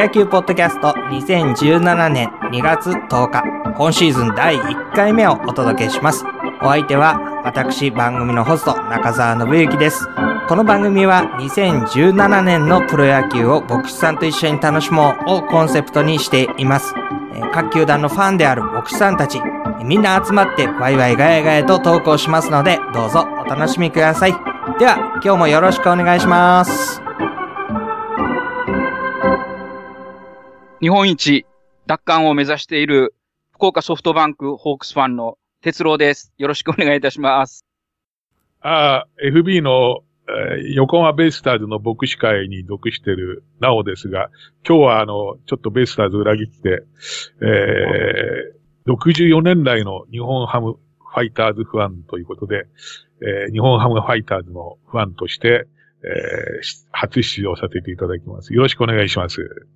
野球ポッドキャスト2017年2月10日、今シーズン第1回目をお届けします。お相手は私番組のホスト中澤信之です。この番組は2017年のプロ野球を牧師さんと一緒に楽しもうをコンセプトにしています。各球団のファンである牧師さんたち、みんな集まってワイワイガヤガヤと投稿しますので、どうぞお楽しみください。では、今日もよろしくお願いします。日本一奪還を目指している福岡ソフトバンクホークスファンの哲郎です。よろしくお願いいたします。ああ、FB の、えー横浜ベイスターズの牧師会に属しているなおですが、今日はあの、ちょっとベイスターズ裏切って、えー、64年来の日本ハムファイターズファンということで、えー日本ハムファイターズのファンとして、えー初出場させていただきます。よろしくお願いします。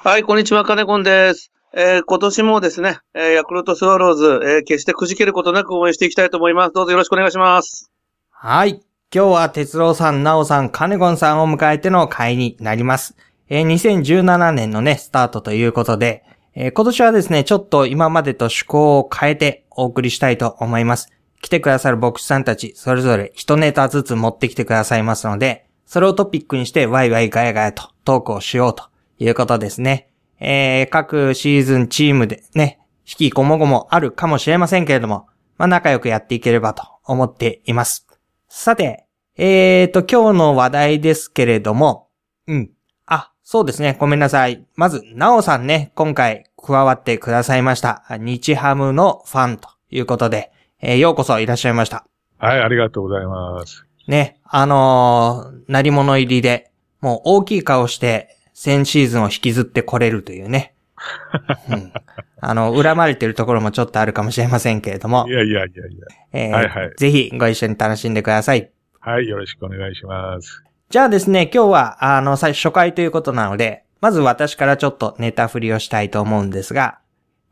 はい、こんにちは、金子です。えー今年もですね、えーヤクルトスワローズ、えー決してくじけることなく応援していきたいと思います。どうぞよろしくお願いします。はい。今日は哲郎さん、なおさん、カネゴンさんを迎えての会になります。えー2017年のね、スタートということで、えー今年はですね、ちょっと今までと趣向を変えてお送りしたいと思います。来てくださる牧師さんたち、それぞれ一ネタずつ持ってきてくださいますので、それをトピックにしてワイワイガヤガヤとトークをしようということですね。えー各シーズンチームでね、引きこもごもあるかもしれませんけれども、まあ仲良くやっていければと思っています。さて、えーと、今日の話題ですけれども、うん。あ、そうですね。ごめんなさい。まず、なおさんね、今回加わってくださいました。日ハムのファンということで、えーようこそいらっしゃいました。はい、ありがとうございます。ね、あのー、鳴り物入りで、もう大きい顔して、先シーズンを引きずってこれるというね。うん、あの、恨まれてるところもちょっとあるかもしれませんけれどもい、やいやいやいや。えーはいはいぜひご一緒に楽しんでください。はい、よろしくお願いします。じゃあですね、今日は、あの、最初回ということなので、まず私からちょっとネタ振りをしたいと思うんですが、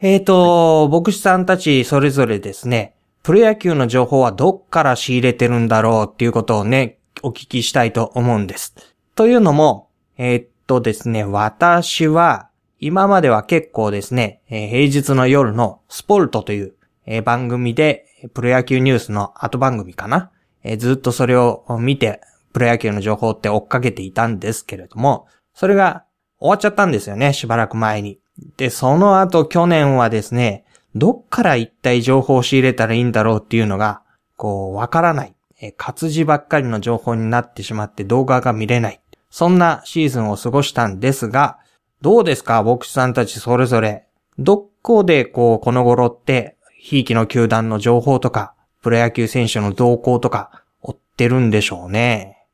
えーと、牧師さんたちそれぞれですね、プロ野球の情報はどっから仕入れてるんだろうっていうことをね、お聞きしたいと思うんです。というのも、えーっとですね、私は、今までは結構ですね、えー平日の夜のスポルトという、えー番組で、プロ野球ニュースの後番組かな、えーずっとそれを見て、プロ野球の情報って追っかけていたんですけれども、それが終わっちゃったんですよね、しばらく前に。で、その後去年はですね、どっから一体情報を仕入れたらいいんだろうっていうのが、こう、わからない。え活字ばっかりの情報になってしまって動画が見れない。そんなシーズンを過ごしたんですが、どうですか？牧師さんたちそれぞれ。どこでこう、この頃って、ひいきの球団の情報とか、プロ野球選手の動向とか、追ってるんでしょうね。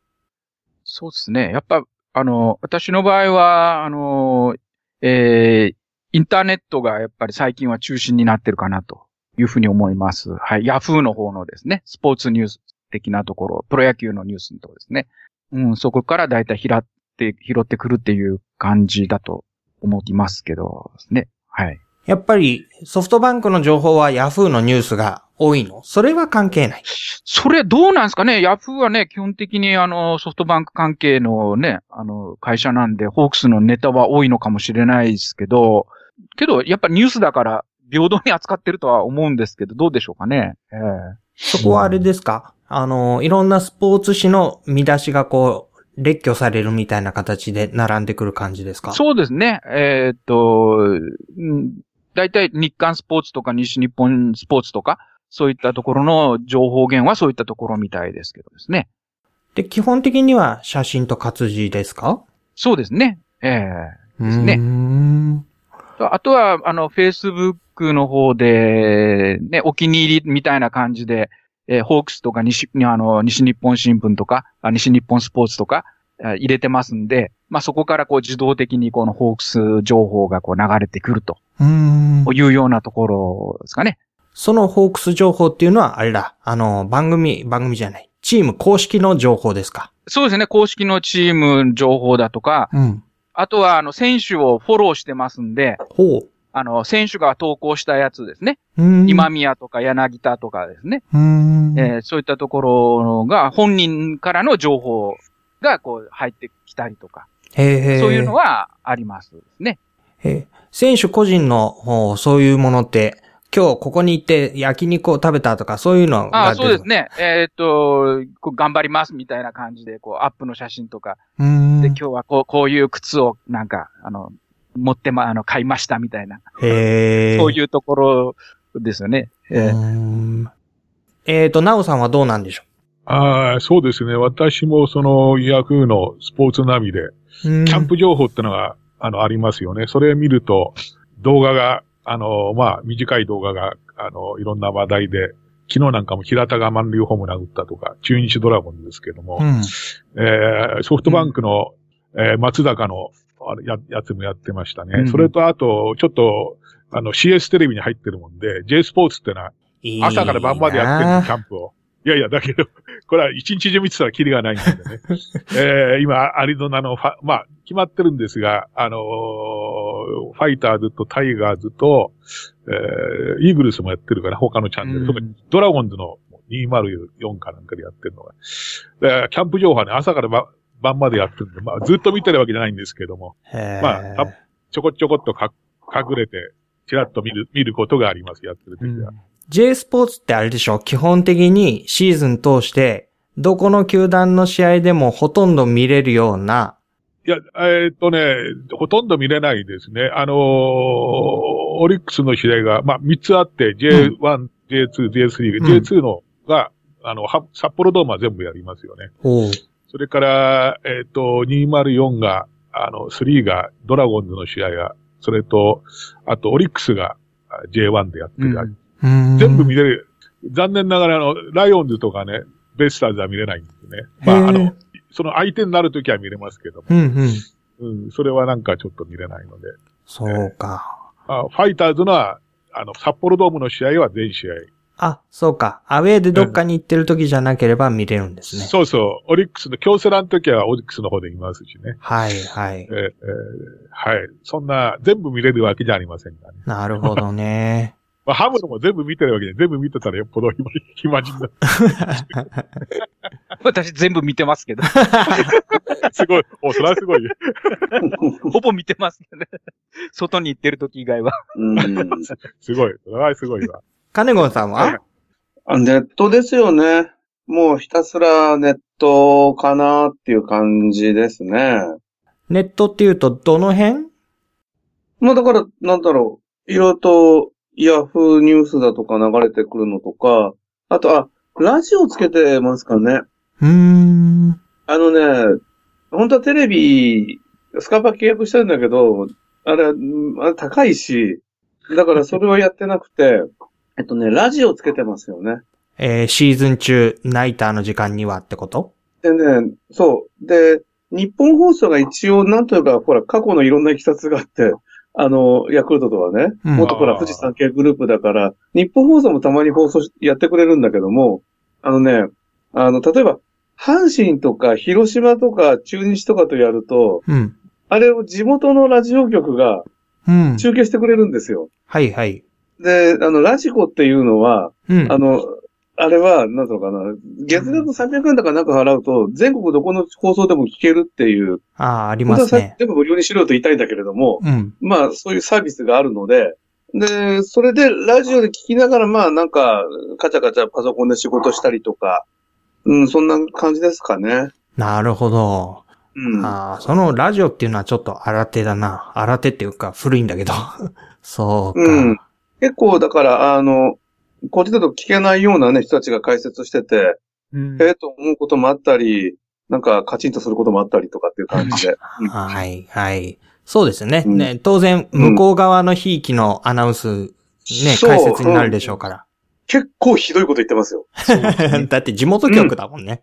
そうですね。やっぱ、あの、私の場合は、あの、えー、インターネットがやっぱり最近は中心になってるかなというふうに思います。はい。ヤフーの方のですね、スポーツニュース的なところ、プロ野球のニュースのところですね。うん、そこからだいたい拾って、拾ってくるっていう感じだと思いますけどね。はい。やっぱりソフトバンクの情報はヤフーのニュースが多いの？それは関係ない。それどうなんですかね？ヤフーはね、基本的にあの、ソフトバンク関係のね、あの、会社なんで、ホークスのネタは多いのかもしれないですけど、けど、やっぱニュースだから、平等に扱ってるとは思うんですけど、どうでしょうかね？ええそこはあれですか？あの、いろんなスポーツ紙の見出しがこう、列挙されるみたいな形で並んでくる感じですか？そうですね。えーっと、うん大体日刊スポーツとか西日本スポーツとか、そういったところの情報源はそういったところみたいですけどですね。で、基本的には写真と活字ですか？そうですね。ええですねうーんあとは、あの、Facebook の方で、ね、お気に入りみたいな感じで、えーホークスとか西、あの、西日本新聞とか、あ西日本スポーツとか、あ入れてますんで、まあ、そこからこう自動的にこのホークス情報がこう流れてくるとうーん。いうようなところですかね。そのホークス情報っていうのは、あれだ、あの、番組、番組じゃない。チーム公式の情報ですかそうですね、公式のチーム情報だとか、うん。あとは、あの、選手をフォローしてますんで、ほう。あの、選手が投稿したやつですね。うーん今宮とか柳田とかですね。うーん。えーそういったところが本人からの情報がこう入ってきたりとか。そういうのはありますね。えー選手個人のそういうものって、今日ここに行って焼肉を食べたとかそういうのがああ、出るそうです。ね。えーっと、こう頑張りますみたいな感じで、こう、アップの写真とか、で、今日はこう、こういう靴を、なんか、あの、持ってま、あの、買いましたみたいな、へえ。そういうところですよね。えうーんえっ、と、なおさんはどうなんでしょああ、そうですね。私もそのヤフーのスポーツナビで、キャンプ情報ってのが、あの、ありますよね。それ見ると、動画が、あの、まあ、短い動画が、あの、いろんな話題で、昨日なんかも平田が満塁ホームラン打ったとか、中日ドラゴンですけども、うん。えーソフトバンクの、えー松坂のあれややつもやってましたね。うんそれとあと、ちょっと、あの CS テレビに入ってるもんで、J スポーツってのは、朝から晩までやってるキャンプを。いやいや、だけど、これは一日中見てたらキリがないんでね。えー今、アリゾナのファ、まあ、決まってるんですが、あのーファイターズとタイガーズと、えーイーグルスもやってるから、他のチャンネル。うん特にドラゴンズの204かなんかでやってるのが。でキャンプ情報はね、朝から晩晩までやってるんで、まあ、ずっと見てるわけじゃないんですけども、まああちょこちょこっとか隠れて、ちらっと見る、見ることがあります、やってる時は。J スポーツってあれでしょ？基本的にシーズン通して、どこの球団の試合でもほとんど見れるような、いや、えーっとね、ほとんど見れないですね。あのーオリックスの試合が、まあ、3つあって、J1、J2、J3、うん。J2 のが、あの、は札幌ドームは全部やりますよね。それから、えーっと、204が、あの、3がドラゴンズの試合が、それと、あと、オリックスがあ J1 でやってる、うん全部見れる。残念ながら、あの、ライオンズとかね、ベイスターズは見れないんですね。まあ、あの、その相手になるときは見れますけども。うんうん。うん、それはなんかちょっと見れないので。そうか。あファイターズのは、あの、札幌ドームの試合は全試合。あ、そうか。アウェーでどっかに行ってる時じゃなければ見れるんですね。そうそう。オリックスの、京セラの時はオリックスの方でいますしね。はいはいえ。ーえーはい。そんな、全部見れるわけじゃありませんがね。なるほどね。まあ、ハムのも全部見てるわけで、全部見てたらよっぽど暇暇人だ。私全部見てますけど。すごい。お、それはすごいよ。ほぼ見てますけどね。外に行ってる時以外は。うんすごい。それはすごいわ。カネゴンさんは？あネットですよね。もうひたすらネットかなっていう感じですね。ネットっていうとどの辺？まあだから、なんだろう。いろいろと、ヤフーニュースだとか流れてくるのとか、あと、あ、ラジオつけてますかね。うーん。あのね、本当はテレビ、スカパ契約したんだけど、あれ、うんあれ高いし、だからそれはやってなくて、えっとね、ラジオつけてますよね。えーシーズン中、ナイターの時間にはってこと？でね、そう。で、日本放送が一応、なんというか、ほら、過去のいろんな経緯があって、あの、ヤクルトとはね、うん元ほら、富士山系グループだから、日本放送もたまに放送しやってくれるんだけども、あのね、あの、例えば、阪神とか広島とか中日とかとやると、うん。あれを地元のラジオ局がうん。中継してくれるんですよ。はいはい。で、あの、ラジコっていうのは、うん。あの、あれは、なんとかな、月額300円だかなんか払うと、全国どこの放送でも聞けるっていう、ああ、ありますね。全部無料にしろよと言いたいんだけれども、うん。まあ、そういうサービスがあるので、で、それでラジオで聞きながら、まあ、なんか、カチャカチャパソコンで仕事したりとか、うん、そんな感じですかね。なるほど。うん。ああ、そのラジオっていうのはちょっと新手だな。新手っていうか古いんだけど。そうか。うん結構、だから、あの、こっちだと聞けないようなね、人たちが解説してて、うんええと思うこともあったり、なんかカチンとすることもあったりとかっていう感じで。う んはい、はい。そうですね。うんね、当然、向こう側のひいきのアナウンス、ね、解説になるでしょうから。結構ひどいこと言ってますよ。だって地元局だもんね。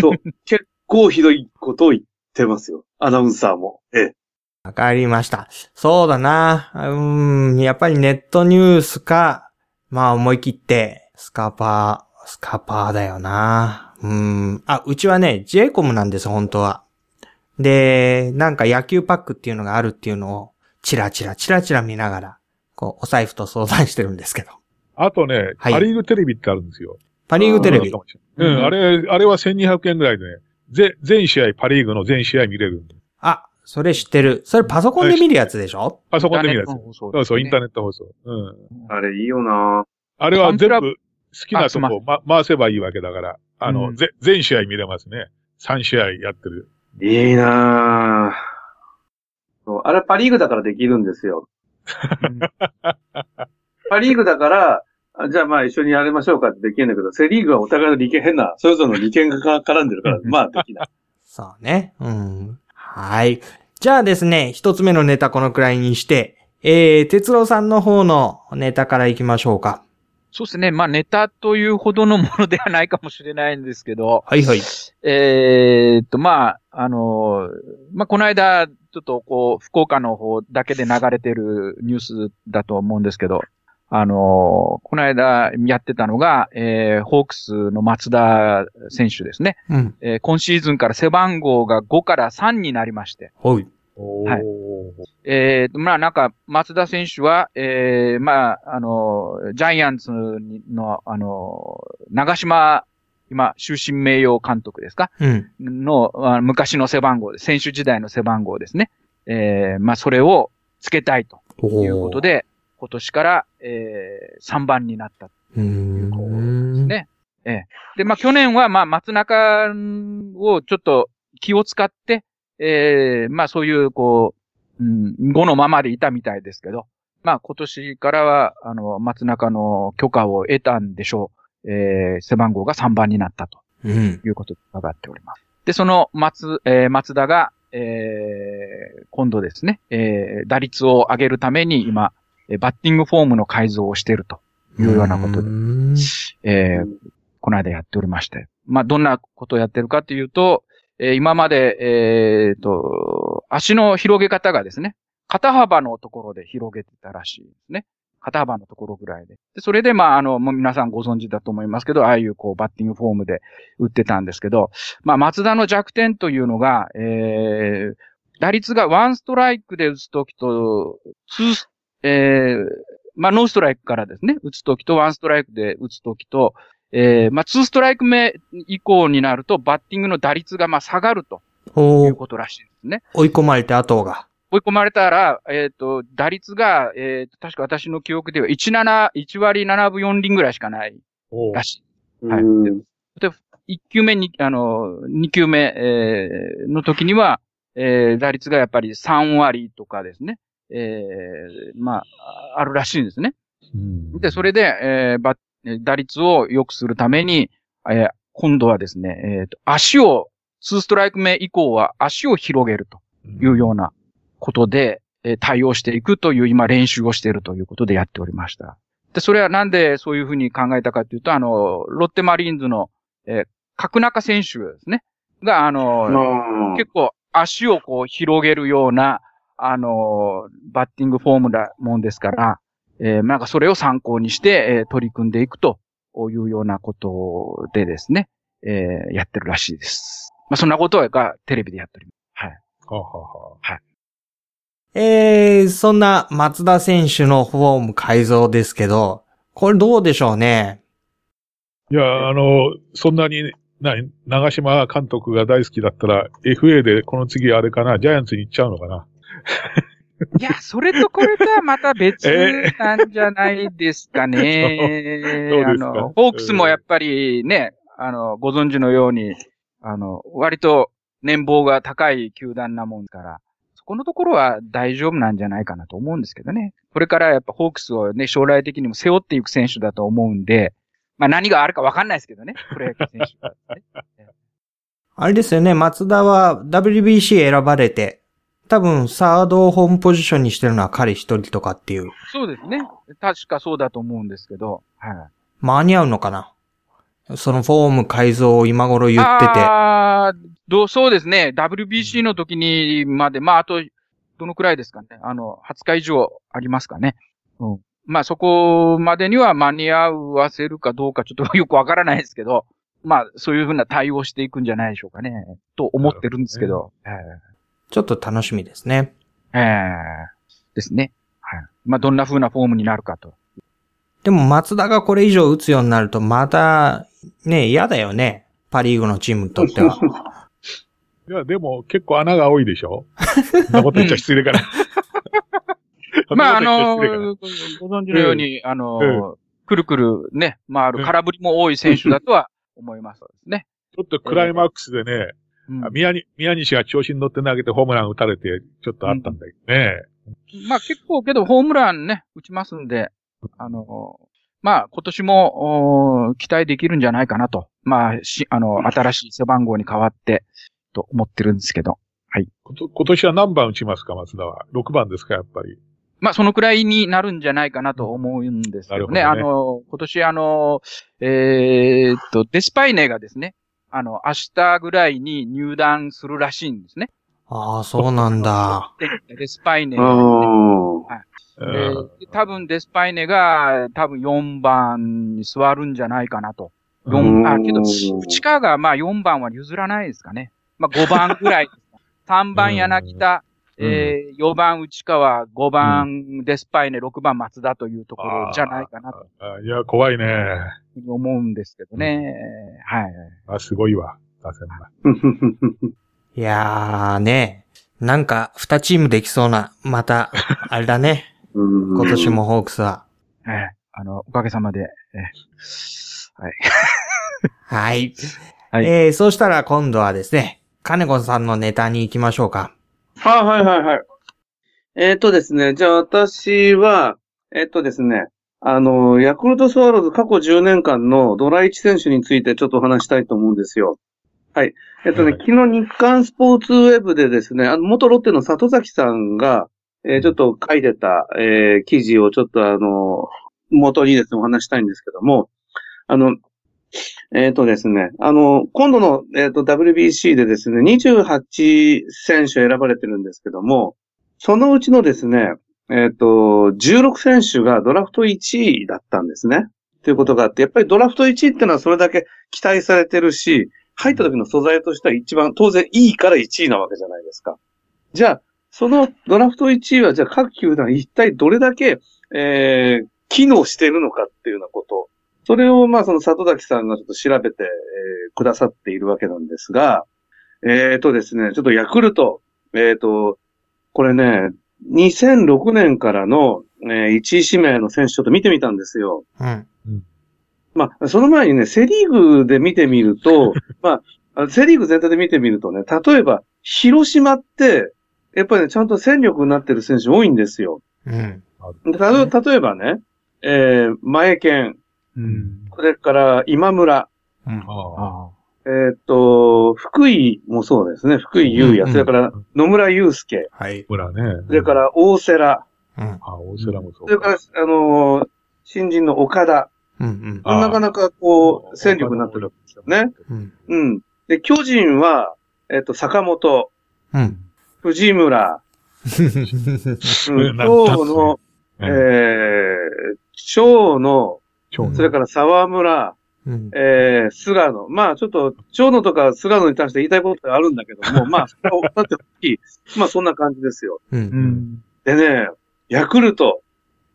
そう。結構ひどいことを言ってますよ。アナウンサーも。ええ。わかりました。そうだな。うーん、やっぱりネットニュースか、まあ思い切って、スカパー、スカパーだよな。うーん。あ、うちはね、j コムなんです、本当は。で、なんか野球パックっていうのがあるっていうのを、チラチラチラチラ見ながら、こう、お財布と相談してるんですけど。あとね、はいパリーグテレビってあるんですよ。パリーグテレビう。ん、うんあれ、あれは1200円ぐらいでね、ぜ全試合、パリーグの全試合見れるんで。あ、それ知ってる。それパソコンで見るやつでしょ？パソコンで見るやつ。そうそう、インターネット放送。うん。あれいいよなあれは全部好きなとこ、ま、回せばいいわけだから、あの、うんぜ全試合見れますね。3試合やってる。いいなそうあれパリーグだからできるんですよ。パリーグだから、あじゃあまあ一緒にやりましょうかってできるんだけど、セリーグはお互いの利権、変な、それぞれの利権が絡んでるから、まあできない。そうね。うん。はい。じゃあですね、一つ目のネタこのくらいにして、えー、哲郎さんの方のネタから行きましょうか。そうですね。まあネタというほどのものではないかもしれないんですけど、はいはい。えーっと、まあ、あの、まあこの間、ちょっとこう、福岡の方だけで流れてるニュースだと思うんですけど、あの、この間やってたのが、えー、ホークスの松田選手ですね。うん。えー今シーズンから背番号が5から3になりまして、はい。はいえーと、まあなんか、松田選手は、えー、まあ、あの、ジャイアンツの、あの、長島、今、終身名誉監督ですか？うん。の、あ昔の背番号で、選手時代の背番号ですね。えー、まあそれをつけたいとということ。で、今年から、えー、3番になった。うーん。ねで、まあ去年は、まあ松中をちょっと気を使って、えー、まあそういう、こう、うん、5のままでいたみたいですけど、まあ今年からは、あの、松中の許可を得たんでしょう。えー、背番号が3番になったとうん。いうことで伺っております。で、その松、えー、松田が、えー、今度ですね、えー、打率を上げるために今、えーバッティングフォームの改造をしているというようなことで、んえーこの間やっておりまして。まあ、どんなことをやってるかというと、えー今まで、えーと、足の広げ方がですね、肩幅のところで広げてたらしいですね。肩幅のところぐらいで。でそれで、まあ、あの、もう皆さんご存知だと思いますけど、ああいう、こう、バッティングフォームで打ってたんですけど、まあ、松田の弱点というのが、えー、打率がワンストライクで打つときと、ツー、えー、まあ、ノーストライクからですね、打つときと、ワンストライクで打つときと、えー、まあ、ツーストライク目以降になると、バッティングの打率が、まあ、下がるといおうことらしいですね。追い込まれた後が。追い込まれたら、えっ、と、打率が、えーと、確か私の記憶では、17、1割7分4厘ぐらいしかないらしい。はいうん1球目に、あの、2球目、えーの時には、えー打率がやっぱり3割とかですね。えーまあ、あるらしいんですね。うんで、それで、えーば打率を良くするために、えー今度はですね、えーと、足を、2ストライク目以降は足を広げるというようなことで、えー対応していくという今練習をしているということでやっておりました。で、それはなんでそういうふうに考えたかというと、あの、ロッテマリーンズの、えー角中選手ですね。が、あの、うん結構足をこう広げるような、あの、バッティングフォームだもんですから、えーなんかそれを参考にして、えー取り組んでいくというようなことでですね、えーやってるらしいです。まあそんなことがテレビでやっております。はい。はははえー、そんな松田選手のフォーム改造ですけど、これどうでしょうね？いや、あの、そんなに、な、長島監督が大好きだったら、FA でこの次あれかな、ジャイアンツに行っちゃうのかな？いや、それとこれとはまた別えなんじゃないですかね。そうですかあの、ホークスもやっぱりね、あの、ご存知のように、あの、割と年俸が高い球団なもんから、そこのところは大丈夫なんじゃないかなと思うんですけどね。これからやっぱホークスをね、将来的にも背負っていく選手だと思うんで、まあ何があるかわかんないですけどね、プロ野球選手は、ね。あれですよね、松田は WBC 選ばれて、多分サードをホームポジションにしてるのは彼一人とかっていう。そうですね。確かそうだと思うんですけど、はい。間に合うのかな？そのフォーム改造を今頃言ってて。ああ、どう、そうですね。WBC の時にまで、まあ、あと、どのくらいですかね。あの、20日以上ありますかね。うん。まあ、そこまでには間に合わせるかどうかちょっとよくわからないですけど、まあ、そういうふうな対応していくんじゃないでしょうかね。と思ってるんですけど。ちょっと楽しみですね。ええええですね。はい。まあ、どんな風なフォームになるかと。でも松田がこれ以上打つようになるとまた、ね、嫌だよね。パリーグのチームにとっては。いや、でも結構穴が多いでしょ そんなこと言っちゃ失礼かな。まあ、あの、ご存知のように、あえの、くるくるね、回る空振りも多い選手だとは思いますね。ちょっとクライマックスでね、うん宮に宮西が調子に乗って投げてホームラン打たれて、ちょっとあったんだけどね。まあ結構けどホームランね、打ちますんで、あの、まあ今年も期待できるんじゃないかなと。まあ、し、あの、新しい背番号に変わって、と思ってるんですけど。こと今年は何番打ちますか、松田は？6番ですか、やっぱり。まあそのくらいになるんじゃないかなと思うんですけどね。なるほどねあの、今年あの、えーっと、デスパイネがですね、あの、明日ぐらいに入団するらしいんですね。ああ、そうなんだ。でデスパイネねーうんで多分デスパイネが多分4番に座るんじゃないかなと。う4んあ、けど、内川がまあ4番は譲らないですかね。まあ5番ぐらいですか。3番柳田、えー、4番内川、5番デスパイネ、6番松田というところじゃないかなとあいや、怖いね。思うんですけどね。はい。あ、すごいわ。打線が。いやーね、なんか、二チームできそうな、また、あれだね。うん今年もホークスは。えーあの、おかげさまで、えーはい。はい。はいえー、そうしたら今度はですね、金子さんのネタに行きましょうか。はいはいはいはい。えっ、とですね、じゃあ私は、えっ、とですね、あの、ヤクルトスワローズ過去10年間のドラ1選手についてちょっとお話したいと思うんですよ。はい。えっ、とね、はい昨日日刊スポーツウェブでですね、あの、元ロッテの里崎さんが、えーちょっと書いてた、えー記事をちょっとあの、元にですね、お話したいんですけども、あの、えっ、とですね、あの、今度の、えっ、と、WBC でですね、28選手選ばれてるんですけども、そのうちのですね、えっ、と、16選手がドラフト1位だったんですね。ということがあって、やっぱりドラフト1位っていうのはそれだけ期待されてるし、入った時の素材としては一番、当然いいから1位なわけじゃないですか。じゃあ、そのドラフト1位は、じゃあ各球団一体どれだけ、えー、機能してるのかっていうようなこと。それを、まあ、その里崎さんがちょっと調べて、えーくださっているわけなんですが、えーとですね、ちょっとヤクルト、えーと、これね、2006年からの、えー1位指名の選手ちょっと見てみたんですよ。うん。まあ、その前にね、セリーグで見てみると、まあ、あセリーグ全体で見てみるとね、例えば、広島って、やっぱりね、ちゃんと戦力になってる選手多いんですよ。うん。でたと例えばね、えー、前健、うん。それから今村、うん。あああえーっと、福井もそうですね、福井優也、うんうんそれから野村祐介、はい。ほらね。それから大瀬良、うん。あ、大瀬良もそうそれから、あのー新人の岡田、うん。うん。なかなかこう、戦力になってるわけですよね。うん。うん。で、巨人は、えーっと、坂本、うん。藤村、うん、な今日の、ええー、長野、超それから沢村、うん。えー、菅野。まあ、ちょっと、長野とか菅野に対して言いたいことがあるんだけども、まあ、それはだって大きい。まあ、そんな感じですよ。う。うんん。でね、ヤクルト、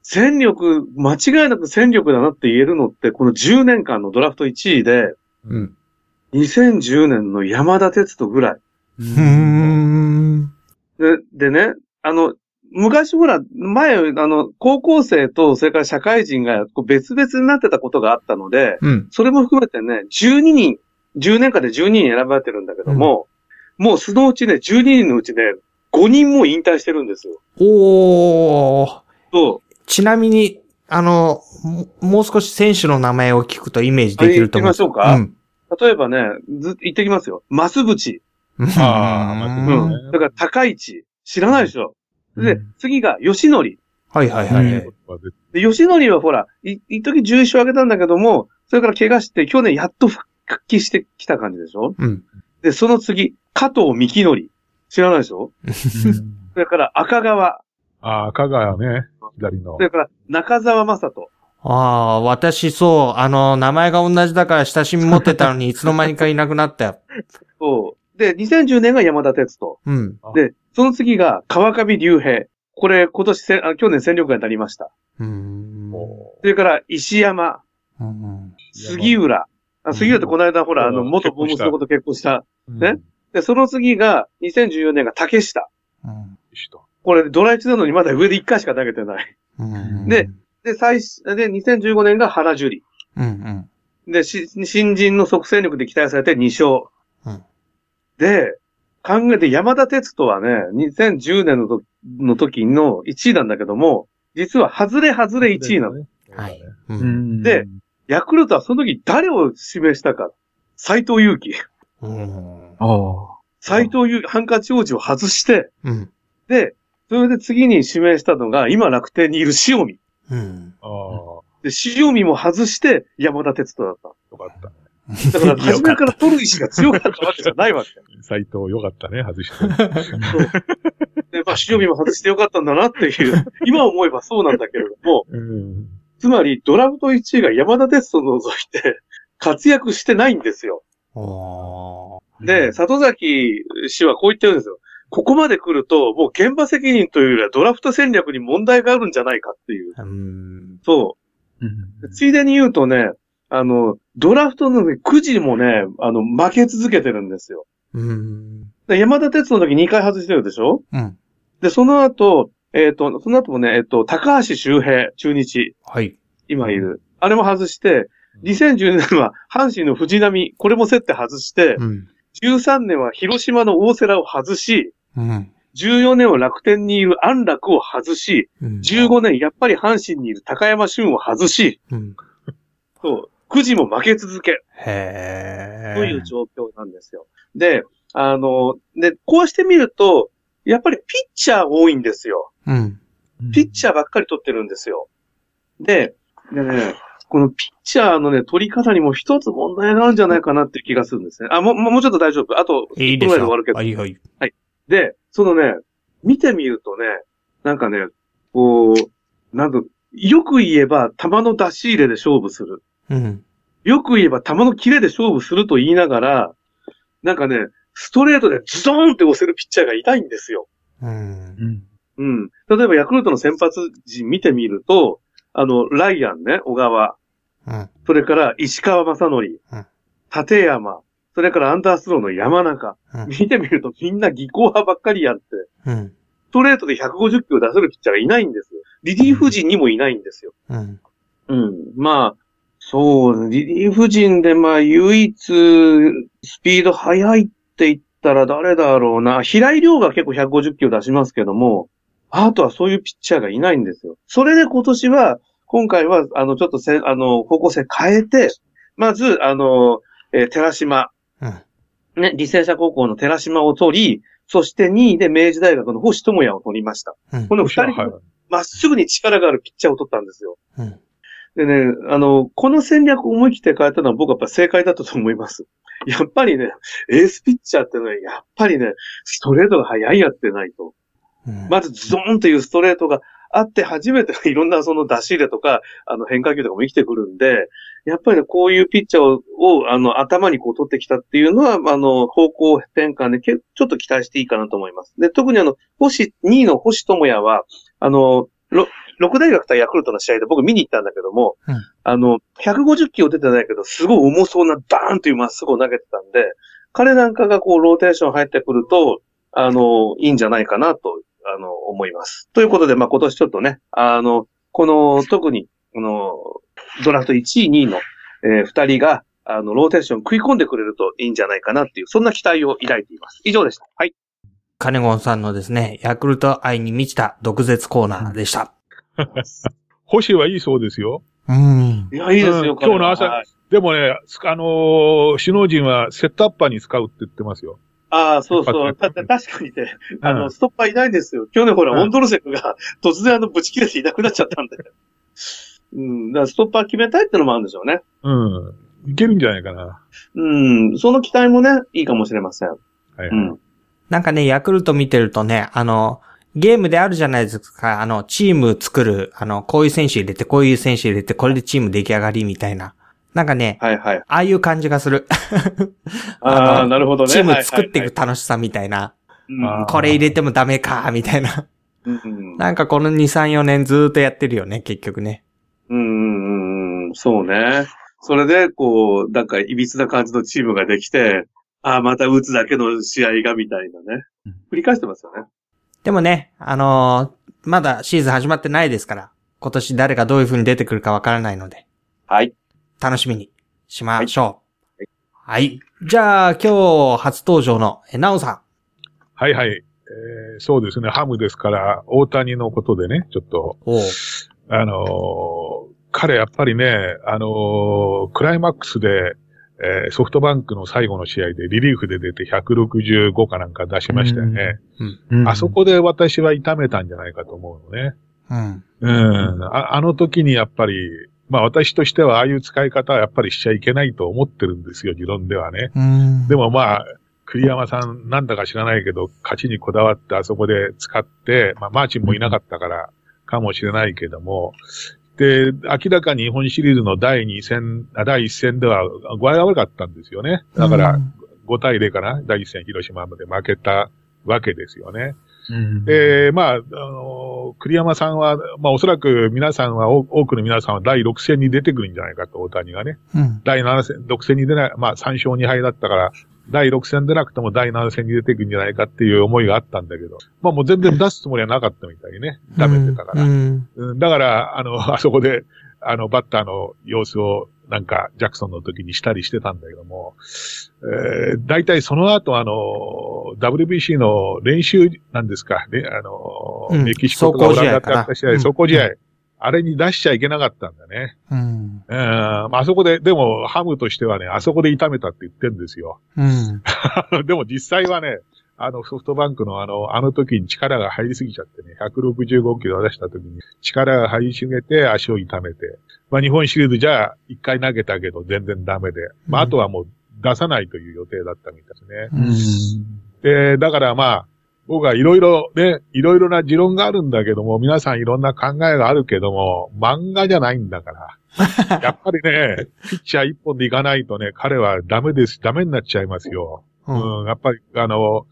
戦力、間違いなく戦力だなって言えるのって、この10年間のドラフト1位で、うん。2010年の山田哲人ぐらい。うん。で、でね、あの、昔ほら、前、あの、高校生と、それから社会人がこう別々になってたことがあったので、うん。それも含めてね、12人、10年間で12人選ばれてるんだけども、もうそのうちね、12人のうちね、5人も引退してるんですよ。おー。そちなみに、あの、ももう少し選手の名前を聞くとイメージできると思う。あ言ってみましょうかうん。う。例えばね、ずっと言ってきますよ。マスブチ。ああううんん。だから高市。知らないでしょ。でうん、次が吉典。はいはいはいはい。で、吉典はほら、い、一時11勝上げたんだけども、それから怪我して、去年やっと復帰してきた感じでしょ？うん。で、その次、加藤幹則。知らないでしょ？それから赤川。ああ、香川ね。左のそ。れから中澤正人。ああ、私そう、あの、名前が同じだから親しみ持ってたのにいつの間にかいなくなったよ。そう。で、2010年が山田哲人。うん。で、その次が川上隆平。これ、今年せ、あ去年戦力外になりました。うん。それから石山、うん杉浦。あ杉浦ってこの間、ほら、あの、うん元ボムスのこと結婚した。うんねで、その次が、2014年が竹下。うん人。これ、ドラ1なのにまだ上で1回しか投げてない。うんで、で、最し、で、2015年が原樹里。うんうん。で、し新人の即戦力で期待されて2勝。うんで、考えて山田哲人はね、2010年のとの時の1位なんだけども、実は外れ外れ1位なの。ね。はい。で、ヤクルトはその時誰を指名したか。斎藤佑樹。斎藤佑樹、ハンカチ王子を外して、うん。で、それで次に指名したのが、今楽天にいる塩見。うん。ああ、よで、塩見も外して、山田哲人だった。かった。だから、初めから取る意志が強かったわけじゃないわけ。斎藤よかったね、外して。そうで、まあ、塩見も外してよかったんだなっていう、今思えばそうなんだけれども、うん。つまり、ドラフト1位が山田哲人を除いて、活躍してないんですよ。で、里崎氏はこう言ってるんですよ。ここまで来ると、もう現場責任というよりはドラフト戦略に問題があるんじゃないかっていう。うん。そう。うんついでに言うとね、あの、ドラフトのね9時もね、あの、負け続けてるんですよ。うん。で山田哲人の時2回外してるでしょ？うん。で、その後、えっ、と、その後もね、えっ、と、高橋周平、中日、はい。今いる。あれも外して、2010年は阪神の藤波、これも競って外して、うん。13年は広島の大瀬良を外し、うん。14年は楽天にいる安楽を外し、うん。15年やっぱり阪神にいる高山俊を外し、うん。そう、9時も負け続け、へーという状況なんですよ。で、あの、で、こうしてみると、やっぱりピッチャー多いんですよ。うん。ピッチャーばっかり取ってるんですよ。で、でね、このピッチャーのね、取り方にも一つ問題があるんじゃないかなっていう気がするんですね。あ、もう、もうちょっと大丈夫。あと、1いいでしょ分ぐらいで終わるけど。はいはい。で、そのね、見てみるとね、なんかね、こう、なんと、よく言えば球の出し入れで勝負する。うん。よく言えば球のキレで勝負すると言いながら、なんかね、ストレートでズドーンって押せるピッチャーがいないんですよ。うん。うんうん。例えばヤクルトの先発陣見てみると、あの、ライアンね、小川、うん。それから石川正則、うん立山、それからアンダースローの山中。うん見てみるとみんな技巧派ばっかりやって、うん。ストレートで150キロ出せるピッチャーがいないんですよ。リリーフ陣にもいないんですよ。うん。うん。まあ、そう、リリーフ陣でまあ唯一スピード速いって言ったら誰だろうな。平井亮が結構150キロ出しますけども、あとはそういうピッチャーがいないんですよ。それで今年は、今回は、あの、ちょっとせ、あの、方向性変えて、まず、あの、えー寺島、うん。ね、履正社高校の寺島を取り、そして2位で明治大学の星智也を取りました。うんこの2人まっすぐに力があるピッチャーを取ったんですよ。うん。でね、あの、この戦略を思い切って変えたのは僕はやっぱ正解だったと思います。やっぱりね、エースピッチャーってのはやっぱりね、ストレートが速いやってないと。うん。まずズドーンというストレートがあって初めていろんなその出し入れとか、あの変化球とかも生きてくるんで、やっぱりね、こういうピッチャーを、をあの、頭にこう取ってきたっていうのは、あの、方向転換でけちょっと期待していいかなと思います。で、特にあの、星、2位の星智也は、あの、ろ六大学対ヤクルトの試合で僕見に行ったんだけども、うんあの、150キロ出てないけど、すごい重そうなバーンというまっすぐを投げてたんで、彼なんかがこう、ローテーション入ってくると、あの、いいんじゃないかなと、あの、思います。ということで、まあ、今年ちょっとね、あの、この、特に、あの、ドラフト1位、2位の、えー二人が、あの、ローテーション食い込んでくれるといいんじゃないかなっていう、そんな期待を抱いています。以上でした。はい。カネゴンさんのですね、ヤクルト愛に満ちた毒舌コーナーでした。星はいいそうですよ。うん。いや、いいですよ、うん今日の朝はいでもね、すあのー首脳陣はセットアッパーに使うって言ってますよ。ああ、そうそう。だって確かにね、あの、うんストッパーいないんですよ。去年ほら、うんオンドルセクが突然あの、ぶち切れていなくなっちゃったんで。うん、だからストッパー決めたいってのもあるんでしょうね。うん。いけるんじゃないかな。うん、その期待もね、いいかもしれません。はい、うん。なんかね、ヤクルト見てるとね、あの、ゲームであるじゃないですか。あの、チーム作る、あの、こういう選手入れて、こういう選手入れて、これでチーム出来上がりみたいな。なんかね、はいはい。ああいう感じがする。ああ、なるほどね。チーム作っていはいく楽しさみたいな。はいはいこれ入れてもダメか、みたいな。なんかこの2、3、4年ずーっとやってるよね、結局ね。うんうんうんうん、そうね。それで、こう、なんか、いびつな感じのチームができて、ああ、また打つだけの試合がみたいなねうん。繰り返してますよね。でもね、あのーまだシーズン始まってないですから、今年誰がどういう風に出てくるかわからないので、はい。楽しみにしましょう。はい。じゃあ、今日初登場の、え、なおさはいはい。えーそうですね、ハムですから、大谷のことでね、ちょっと、ん。おうあのー彼やっぱりね、あのークライマックスで、えーソフトバンクの最後の試合でリリーフで出て165かなんか出しましたよね。うんあそこで私は痛めたんじゃないかと思うのね。うん。うん。ああの時にやっぱり、まあ私としてはああいう使い方はやっぱりしちゃいけないと思ってるんですよ、持論ではね。うん。でもまあ、栗山さんなんだか知らないけど、勝ちにこだわってあそこで使って、まあマーチンもいなかったからかもしれないけども、で、明らかに日本シリーズの第2戦、あ第1戦では具合が悪かったんですよね。だから5対0かな？第1戦広島まで負けたわけですよね。うんで、まあ、あの、栗山さんは、まあおそらく皆さんは、多多くの皆さんは第6戦に出てくるんじゃないかと、大谷がね。うん。第7戦、6戦に出ない、まあ3勝2敗だったから、第6戦出なくても第7戦に出てくるんじゃないかっていう思いがあったんだけど、まあもう全然出すつもりはなかったみたいね。ダメてたから。うん。うん。だから、あの、あそこで、あの、バッターの様子を、なんか、ジャクソンの時にしたりしてたんだけども、えー、大体その後、あの、WBC の練習なんですか、ね、あの、うん。メキシコとかオランダってやった試合、走行試合かな走行試合、あれに出しちゃいけなかったんだね。うん。うん、まああそこで、でも、ハムとしてはね、あそこで痛めたって言ってるんですよ。うん。でも実際はね、あのソフトバンクのあの、あの時に力が入りすぎちゃってね、165キロ出した時に力が入りすぎて足を痛めて、まあ日本シリーズじゃあ一回投げたけど全然ダメで、まああとはもう出さないという予定だったみたいですね。で、だからまあ、僕はいろいろね、いろいろな持論があるんだけども、皆さんいろんな考えがあるけども、漫画じゃないんだから。やっぱりね、ピッチャー一本でいかないとね、彼はダメです、ダメになっちゃいますよ。うん。うん、やっぱり、あの、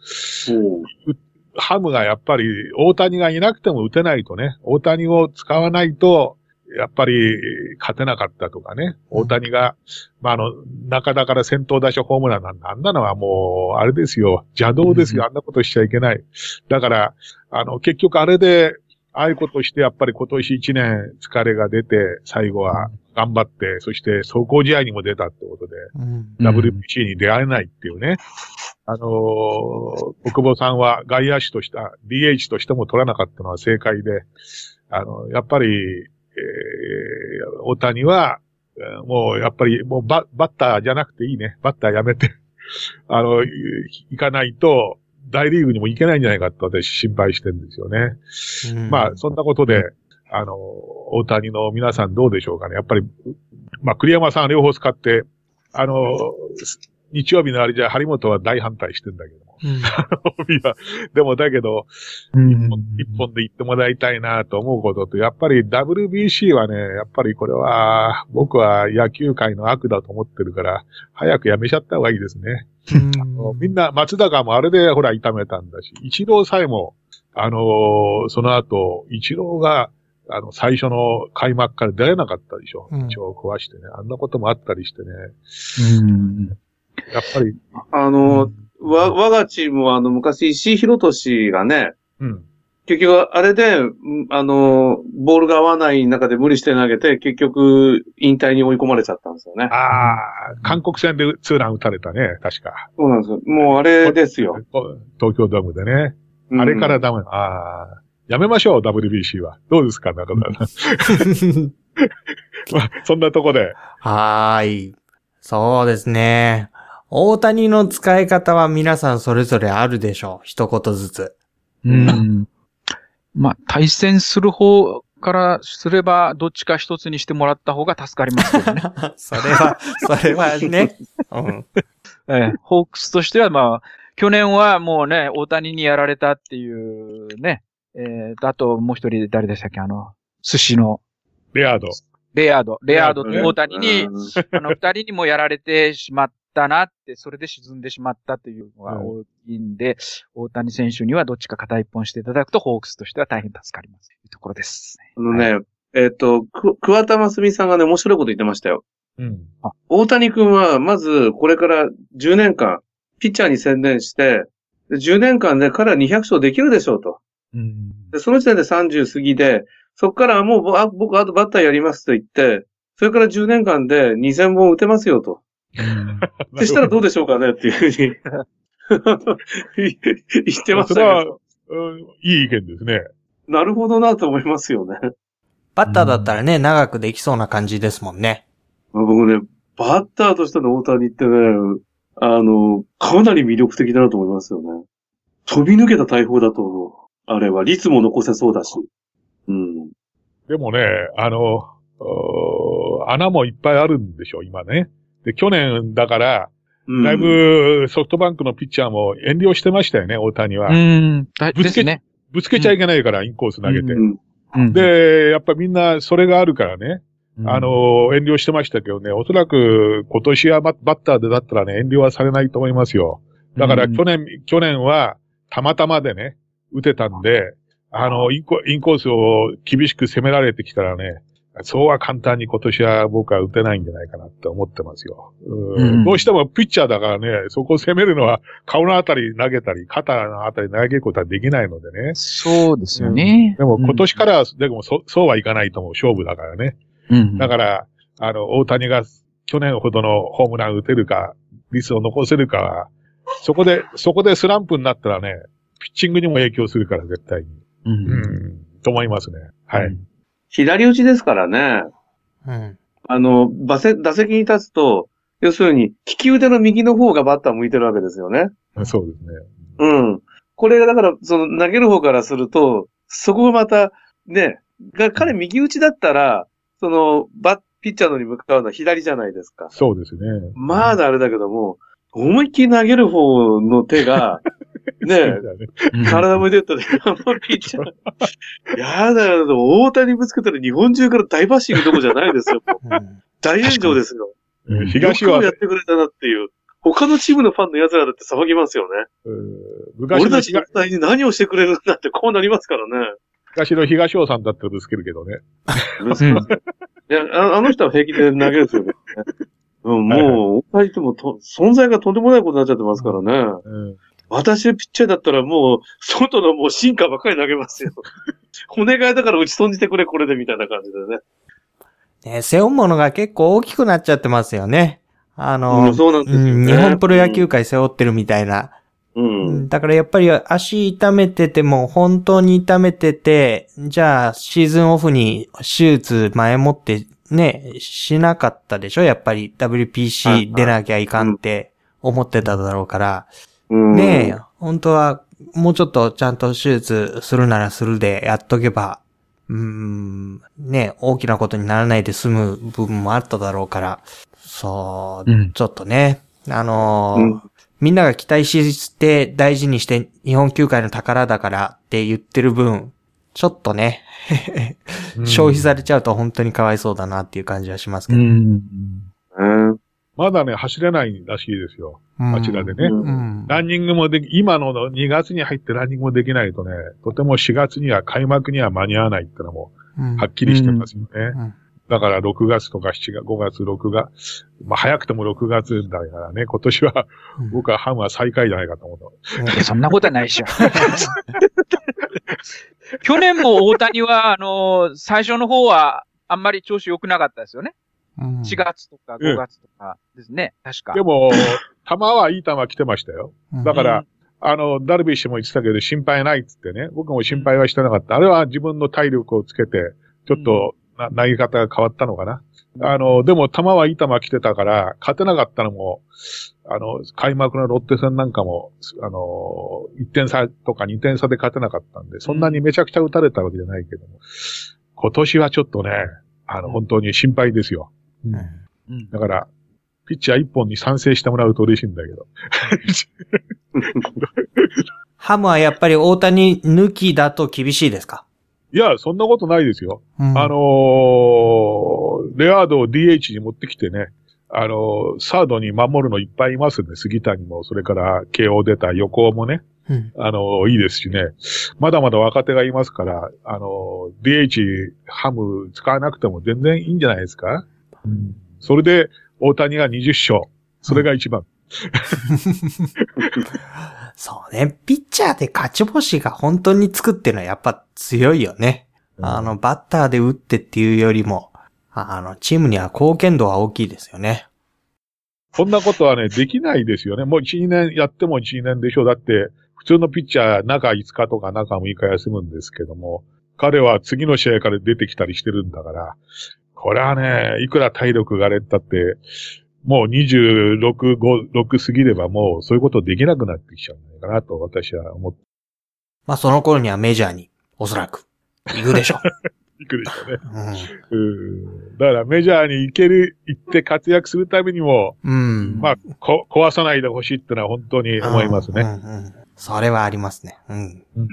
ハムがやっぱり、大谷がいなくても打てないとね、大谷を使わないと、やっぱり勝てなかったとかね、大谷が、まあ、あの、中田から先頭打者ホームランなんだ。あんなのはもう、あれですよ、邪道ですよ、あんなことしちゃいけない。だから、あの、結局あれで、ああいうことして、やっぱり今年一年疲れが出て、最後は頑張って、そして走行試合にも出たってことで、うん。うん WBC に出会えないっていうね。あのー、奥保さんは外野手として、あ DH としても取らなかったのは正解で、あの、やっぱり、えー、大谷は、えーもう、やっぱり、もうババッターじゃなくていいね。バッターやめて、あの、い行かないと、大リーグにも行けないんじゃないかと私心配してるんですよね。うんまあ、そんなことで、あの、大谷の皆さんどうでしょうかね。やっぱり、まあ、栗山さん両方使って、あの、日曜日のあれじゃ、張本は大反対してんだけども。うん。いや、でもだけど、うん一本で行ってもらいたいなと思うことと、やっぱり WBC はね、やっぱりこれは、僕は野球界の悪だと思ってるから、早くやめちゃった方がいいですね。みんな、松坂もあれでほら痛めたんだし、一郎さえも、あのーその後、一郎が、あの、最初の開幕から出れなかったでしょ。うん胃腸を壊してね。あんなこともあったりしてね。うんやっぱり、あの、わ、我がチームはあの、昔、石井博俊がね、うん。結局、あれで、うんあの、ボールが合わない中で無理して投げて、結局、引退に追い込まれちゃったんですよね。ああ、韓国戦でツーラン打たれたね、確か。そうなんですよ。もうあれですよ。東京ドームでね。うんあれからダメ。ああ、やめましょう、WBC は。どうですか、中田さん。まあ、そんなとこで。はーい。そうですね。大谷の使い方は皆さんそれぞれあるでしょう。一言ずつ。うん。まあ、対戦する方からすれば、どっちか一つにしてもらった方が助かりますけどね。それは、それはね。うん。ええホークスとしては、まあ、去年はもうね、大谷にやられたっていうね、えー、あともう一人誰でしたっけ？あの、寿司の、レアード。レアード、レアードと大谷に、うんあの二人にもやられてしまったなって、それで沈んでしまったというのが大きいんで、大谷選手にはどっちか片一本していただくと、ホークスとしては大変助かります。というところです。あのね、えっ、と、く、桑田真澄さんがね、面白いこと言ってましたよ。うん。大谷君は、まず、これから10年間、ピッチャーに専念して、で10年間で彼は200勝できるでしょうと。うん。で、その時点で30過ぎで、そこからはもうぼあ僕あとバッターやりますと言って、それから10年間で2000本打てますよと。そしたらどうでしょうかねっていうふうに 言ってましたけど。うんいい意見ですね。なるほどなと思いますよね。バッターだったらね、長くできそうな感じですもんね。僕ね、バッターとしての大谷ってね、あの、かなり魅力的だなと思いますよね。飛び抜けた大砲だと。あれは、率も残せそうだし。うん。でもね、あの、穴もいっぱいあるんでしょ、今ね。で、去年だから、うん、だいぶソフトバンクのピッチャーも遠慮してましたよね、大谷は。うん。だぶつけね。ぶつけちゃいけないから、インコース投げて。うん、うん、で、やっぱみんなそれがあるからね、うんあ、の、遠慮してましたけどね、おそらく今年はババッターでだったらね、遠慮はされないと思いますよ。だからうん去年、去年はたまたまでね、打てたんで、あの、インコインコースを厳しく攻められてきたらね、そうは簡単に今年は僕は打てないんじゃないかなって思ってますよ。うんうんどうしてもピッチャーだからね、そこを攻めるのは顔のあたり投げたり、肩のあたり投げることはできないのでね。そうですよね。でも今年からは、でもそそうはいかないと思う。勝負だからね。うん、だから、あの、大谷が去年ほどのホームラン打てるか、率を残せるかは、そこで、そこでスランプになったらね、ピッチングにも影響するから、絶対に。うん。うん、と思いますね。はい。左打ちですからね。うん。あの、打席打席に立つと、要するに、利き腕の右の方がバッター向いてるわけですよね。そうですね。うん。これがだから、その投げる方からすると、そこがまた、ね、が彼右打ちだったら、その、バッ、ピッチャーのに向かうのは左じゃないですか。そうですね。まだあれだけども、思いっきり投げる方の手が、ね、うん体向いてったら、あんまピッチャー。やだよ、大谷ぶつけたら日本中から大バッシングどころじゃないですよ。うん大炎上ですよ。うん東はよくやっ、てくれたなっていう。他のチームのファンの奴らだって騒ぎますよね。うん昔の俺たちの東大に何をしてくれるんだってこうなりますからね。昔の東尾さんだったらぶつけるけどね。うんいやあ、あの人は平気で投げるんですよね。うん、もう、大谷ともと存在がとんでもないことになっちゃってますからね。うん。私ピッチャーだったらもう、外のもう進化ばっかり投げますよ。お願いだから打ち損じてくれ、これでみたいな感じでね。ね、背負うものが結構大きくなっちゃってますよね。あの、うんそうなんですよねうん日本プロ野球界背負ってるみたいな。うん。だからやっぱり足痛めてても、本当に痛めてて、じゃあシーズンオフに手術前もってね、しなかったでしょ？やっぱり WPC 出なきゃいかんって思ってただろうから。うん。ねえ、本当はもうちょっとちゃんと手術するならするでやっとけば、うーん、ねえ、大きなことにならないで済む部分もあっただろうから、そう、うんちょっとね、あのーうんみんなが期待して大事にして日本球界の宝だからって言ってる分、ちょっとね、うん消費されちゃうと本当にかわいそうだなっていう感じはしますけど。うん。うん。まだね、走れないらしいですよ。うんあちらでね。ランニングもでき、今の2月に入ってランニングもできないとね、とても4月には開幕には間に合わないってのもうんはっきりしてますよね。うんだから6月とか7月、5月、6月、まあ早くても6月だからね、今年はうん僕はハムは最下位じゃないかと思うそんなことはないでしょ。去年も大谷は、あの、最初の方は、あんまり調子良くなかったですよね。うん4月とか5月とかですね。確か。でも、球はいい球来てましたよ。だからうんあの、ダルビッシュも言ってたけど心配ないっつってね、僕も心配はしてなかった。あれは自分の体力をつけて、ちょっとな投げ方が変わったのかな。あの、でも球はいい球来てたから、勝てなかったのも、あの、開幕のロッテ戦なんかも、あの、1点差とか2点差で勝てなかったんで、そんなにめちゃくちゃ打たれたわけじゃないけども、今年はちょっとね、あの、本当に心配ですよ。だから、ピッチャー1本に賛成してもらうと嬉しいんだけど。ハムはやっぱり大谷抜きだと厳しいですか、いや、そんなことないですよ。うんあのーレアードを DH に持ってきてね、あのーサードに守るのいっぱいいますね。杉谷も、それから慶応出た横尾もね、うんあのーいいですしね。まだまだ若手がいますから、あのー DH、ハム使わなくても全然いいんじゃないですか？それで、大谷が20勝。それが一番。そうね。ピッチャーで勝ち星が本当につくっていうのはやっぱ強いよね。あの、バッターで打ってっていうよりも、あの、チームには貢献度は大きいですよね。こんなことはね、できないですよね。もう1、2年やっても1、2年でしょう。だって、普通のピッチャー、中5日とか中6日休むんですけども、彼は次の試合から出てきたりしてるんだから、これはね、いくら体力があれったって、もう26、5、6過ぎればもうそういうことできなくなってきちゃうんじゃないかなと私は思ってまあその頃にはメジャーに、おそらく、行くでしょい くでしょうね。う。うんだからメジャーに行ける、行って活躍するためにも、うん。うん。まあ、こ壊さないでほしいってのは本当に思いますね。うんうんうんそれはありますね。うん。うん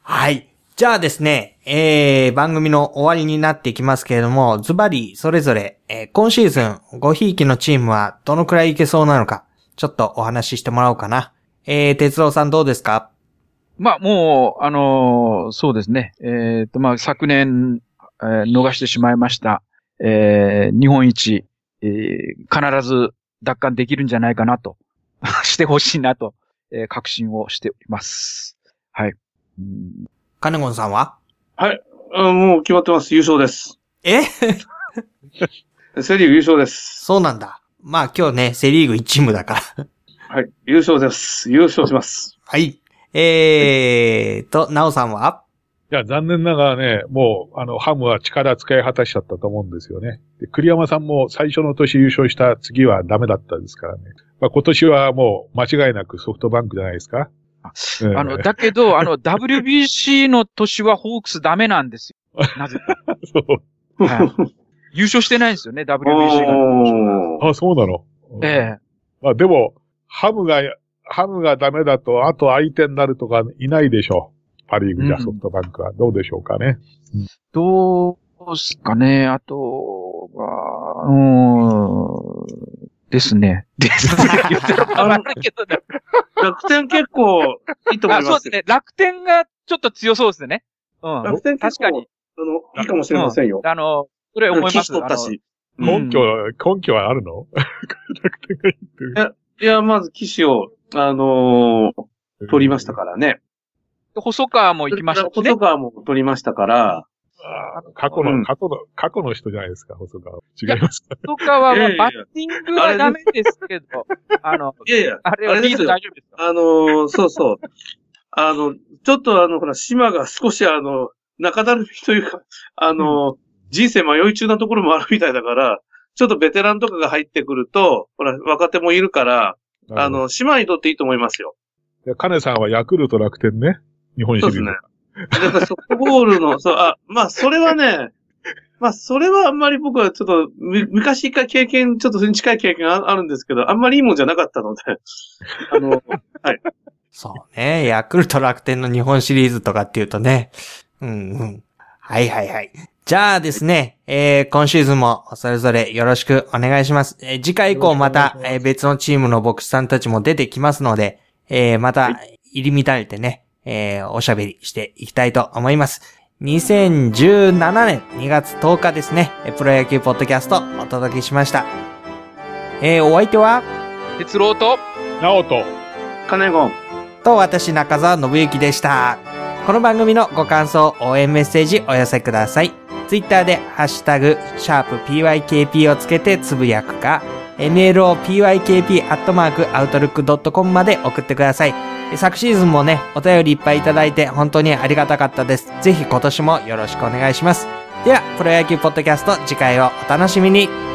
はい。じゃあですね、えー、番組の終わりになっていきますけれども、ズバリ、それぞれ、えー今シーズン、ごひいきのチームはどのくらいいけそうなのか、ちょっとお話ししてもらおうかな。えー、哲郎さんどうですか？まあ、もう、あのーそうですね。えっ、と、まあ、昨年、えー逃してしまいました。えー日本一、えー必ず奪還できるんじゃないかなと、してほしいなと、えー確信をしております。はい。うんカネゴンさんは？はい。あもう決まってます。優勝です。え？セリーグ優勝です。そうなんだ。まあ今日ね、セリーグ1チームだから。はい。優勝です。優勝します。はい。えーと、ナオさんは？いや、残念ながらね、もう、あの、ハムは力使い果たしちゃったと思うんですよね。で栗山さんも最初の年優勝した次はダメだったですからね。まあ、今年はもう間違いなくソフトバンクじゃないですか。ええあの、だけど、あの、WBC の年はホークスダメなんですよ。なぜか。そう。はい優勝してないんですよね、WBC が。あ、そうなの。ええまあ、でも、ハムが、ハムがダメだと、あと相手になるとかいないでしょう。パリーグじゃうんソフトバンクは。どうでしょうかね。どうすかね、あとは、うーん、ですね。ですね。言ったら変わるけどね。楽天結構いいと思いますそうですね。楽天がちょっと強そうですね。うん。楽天結構、確かに。あの、いいかもしれませんよ。あの、それ思います。ったし。根拠、根拠はあるの？楽天が言ってる。いや、まず騎士を、あのー取りましたからね。うん細川も行きましたしね細。川も取りましたから、過去の、うん過去の、過去の人じゃないですか、細川。違いますか？細川はいやいやバッティングはダメですけど、あの、いやいや、あれはリード大丈夫ですかあのーそうそう。あの、ちょっとあの、ほら、島が少しあの、中だるみというか、あのー人生迷い中なところもあるみたいだから、ちょっとベテランとかが入ってくると、ほら、若手もいるから、あの、島にとっていいと思いますよ。で、カネさんはヤクルト楽天ね。日本シリーズ。そうですねだからソフトボールの、そう、あ、まあ、それはね、まあ、それはあんまり僕はちょっと、む昔一回経験、ちょっとそれに近い経験がああるんですけど、あんまりいいもんじゃなかったので、あの、そうね。ヤクルト楽天の日本シリーズとかっていうとね。うんうん。はいはいはい。じゃあですね、えー、今シーズンもそれぞれよろしくお願いします。えー次回以降またえー別のチームの牧師さんたちも出てきますので、えー、また入り乱れてね、えー、おしゃべりしていきたいと思います。2017年2月10日ですね、えープロ野球ポッドキャストお届けしました。えー、お相手は、鉄郎と、ナオト。カネゴン。と私中澤信之でした。この番組のご感想、応援メッセージお寄せください。ツイッターでハッシュタグ、シャープ PYKP をつけてつぶやくか、nlopykp.outlook.com まで送ってください。昨シーズンもね、お便りいっぱいいただいて本当にありがたかったです。ぜひ今年もよろしくお願いします。では、プロ野球ポッドキャスト次回をお楽しみに。